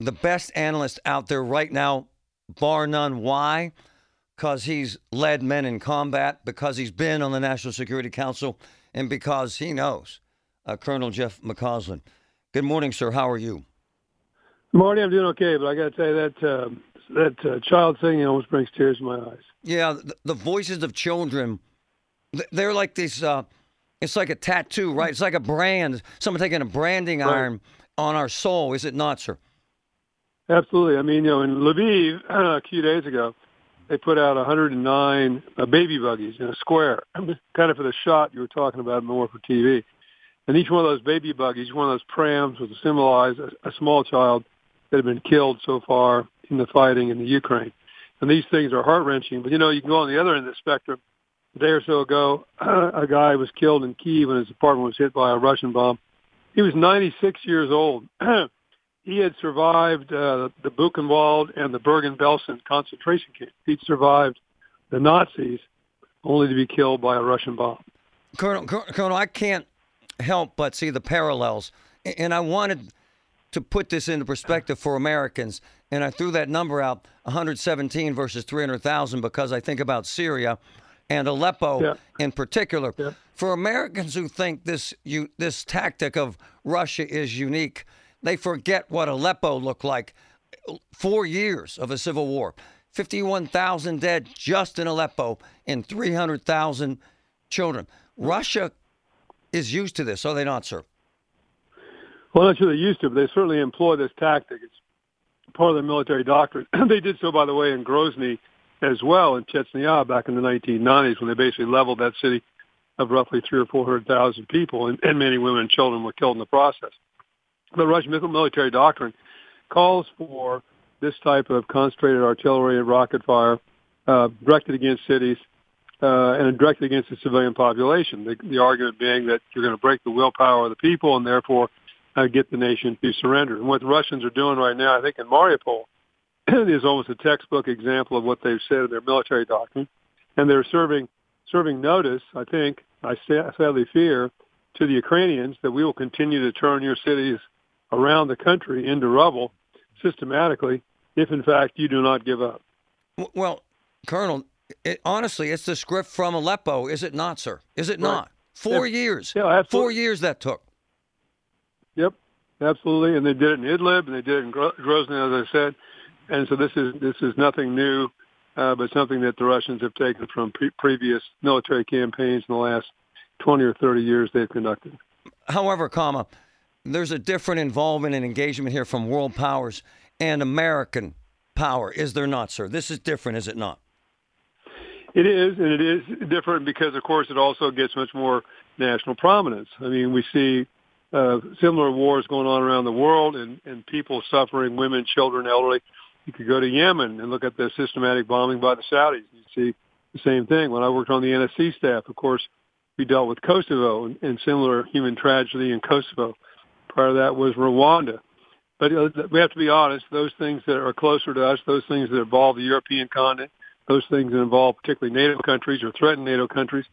the best analyst out there right now, bar none. Why? Because he's led men in combat, because he's been on the National Security Council, and because he knows uh, Colonel Jeff McCausland. Good morning, sir. How are you? Good morning. I'm doing okay, but I got to say that uh, that uh, child singing almost brings tears to my eyes. Yeah, the, the voices of children, they're like this. Uh, it's like a tattoo, right? It's like a brand. Someone taking a branding right. iron on our soul, is it not, sir? Absolutely. I mean, you know, in Lviv a few days ago, they put out 109 uh, baby buggies in a square, kind of for the shot you were talking about more for TV. And each one of those baby buggies, one of those prams was symbolize a, a small child that had been killed so far in the fighting in the Ukraine. And these things are heart wrenching. But you know, you can go on the other end of the spectrum. A day or so ago, a guy was killed in Kiev when his apartment was hit by a Russian bomb. He was 96 years old. He had survived uh, the Buchenwald and the Bergen-Belsen concentration camp. He'd survived the Nazis, only to be killed by a Russian bomb. Colonel, Colonel, I can't help but see the parallels, and I wanted to put this into perspective for Americans. And I threw that number out 117 versus 300,000 because I think about Syria and Aleppo yeah. in particular. Yeah. For Americans who think this you, this tactic of Russia is unique, they forget what Aleppo looked like. Uh, four years of a civil war, 51,000 dead just in Aleppo, and 300,000 children. Russia is used to this, are they not, sir? Well, not sure they're used to, but they certainly employ this tactic. It's part of their military doctrine. they did so, by the way, in Grozny as well in Chechnya back in the 1990s when they basically leveled that city of roughly three or four hundred thousand people, and, and many women and children were killed in the process. The Russian military doctrine calls for this type of concentrated artillery and rocket fire uh, directed against cities uh, and directed against the civilian population. The, the argument being that you're going to break the willpower of the people and therefore uh, get the nation to surrender. And what the Russians are doing right now, I think in Mariupol, is almost a textbook example of what they've said in their military doctrine, and they're serving serving notice. I think I sadly fear to the Ukrainians that we will continue to turn your cities around the country into rubble systematically if, in fact, you do not give up. Well, Colonel, it, honestly, it's the script from Aleppo, is it not, sir? Is it right. not? Four yeah. years. Yeah, absolutely. Four years that took. Yep, absolutely. And they did it in Idlib, and they did it in Grozny, as I said. And so this is this is nothing new, uh, but something that the Russians have taken from pre- previous military campaigns in the last 20 or 30 years they've conducted. However, comma, there's a different involvement and engagement here from world powers and American power, is there not, sir? This is different, is it not? It is, and it is different because, of course, it also gets much more national prominence. I mean, we see uh, similar wars going on around the world and, and people suffering, women, children, elderly. You could go to Yemen and look at the systematic bombing by the Saudis. You see the same thing. When I worked on the NSC staff, of course, we dealt with Kosovo and, and similar human tragedy in Kosovo. Part of that was Rwanda. But uh, we have to be honest, those things that are closer to us, those things that involve the European continent, those things that involve particularly NATO countries or threaten NATO countries,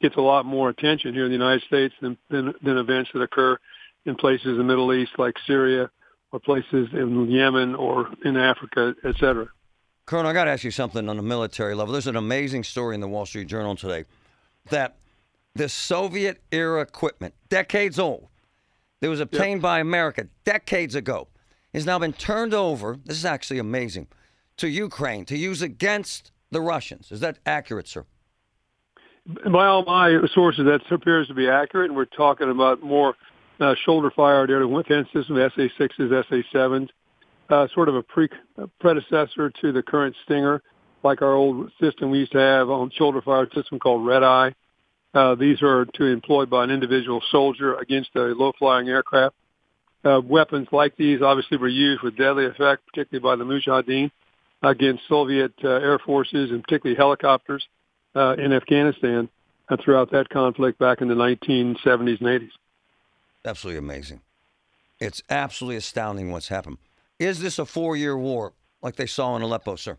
gets a lot more attention here in the United States than, than, than events that occur in places in the Middle East like Syria or places in Yemen or in Africa, et cetera. Colonel, I got to ask you something on a military level. There's an amazing story in the Wall Street Journal today that the Soviet era equipment, decades old, that was obtained yep. by America decades ago, has now been turned over. This is actually amazing to Ukraine to use against the Russians. Is that accurate, sir? By all my sources, that appears to be accurate. And we're talking about more uh, shoulder fire artillery defense system, SA-6s, SA-7s, uh, sort of a pre predecessor to the current Stinger, like our old system we used to have on shoulder fired system called Red Eye. Uh, these are to be employed by an individual soldier against a low-flying aircraft. Uh, weapons like these obviously were used with deadly effect, particularly by the Mujahideen against Soviet uh, air forces and particularly helicopters uh, in Afghanistan and throughout that conflict back in the 1970s and 80s. Absolutely amazing. It's absolutely astounding what's happened. Is this a four-year war like they saw in Aleppo, sir?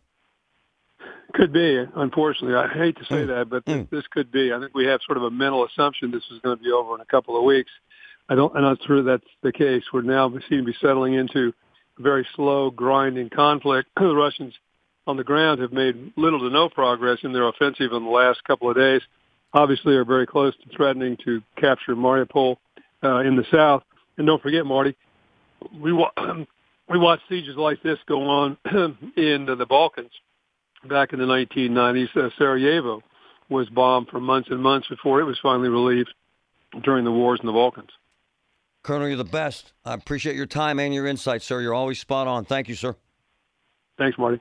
Could be, unfortunately. I hate to say mm. that, but mm. this could be. I think we have sort of a mental assumption this is going to be over in a couple of weeks. I don't, I'm not sure that's the case. We're now seem to be settling into a very slow, grinding conflict. the Russians on the ground have made little to no progress in their offensive in the last couple of days. Obviously, are very close to threatening to capture Mariupol uh, in the south. And don't forget, Marty, we wa- we watched sieges like this go on in the Balkans back in the 1990s. Uh, Sarajevo was bombed for months and months before it was finally relieved during the wars in the Balkans. Colonel, you're the best. I appreciate your time and your insight, sir. You're always spot on. Thank you, sir. Thanks, Marty.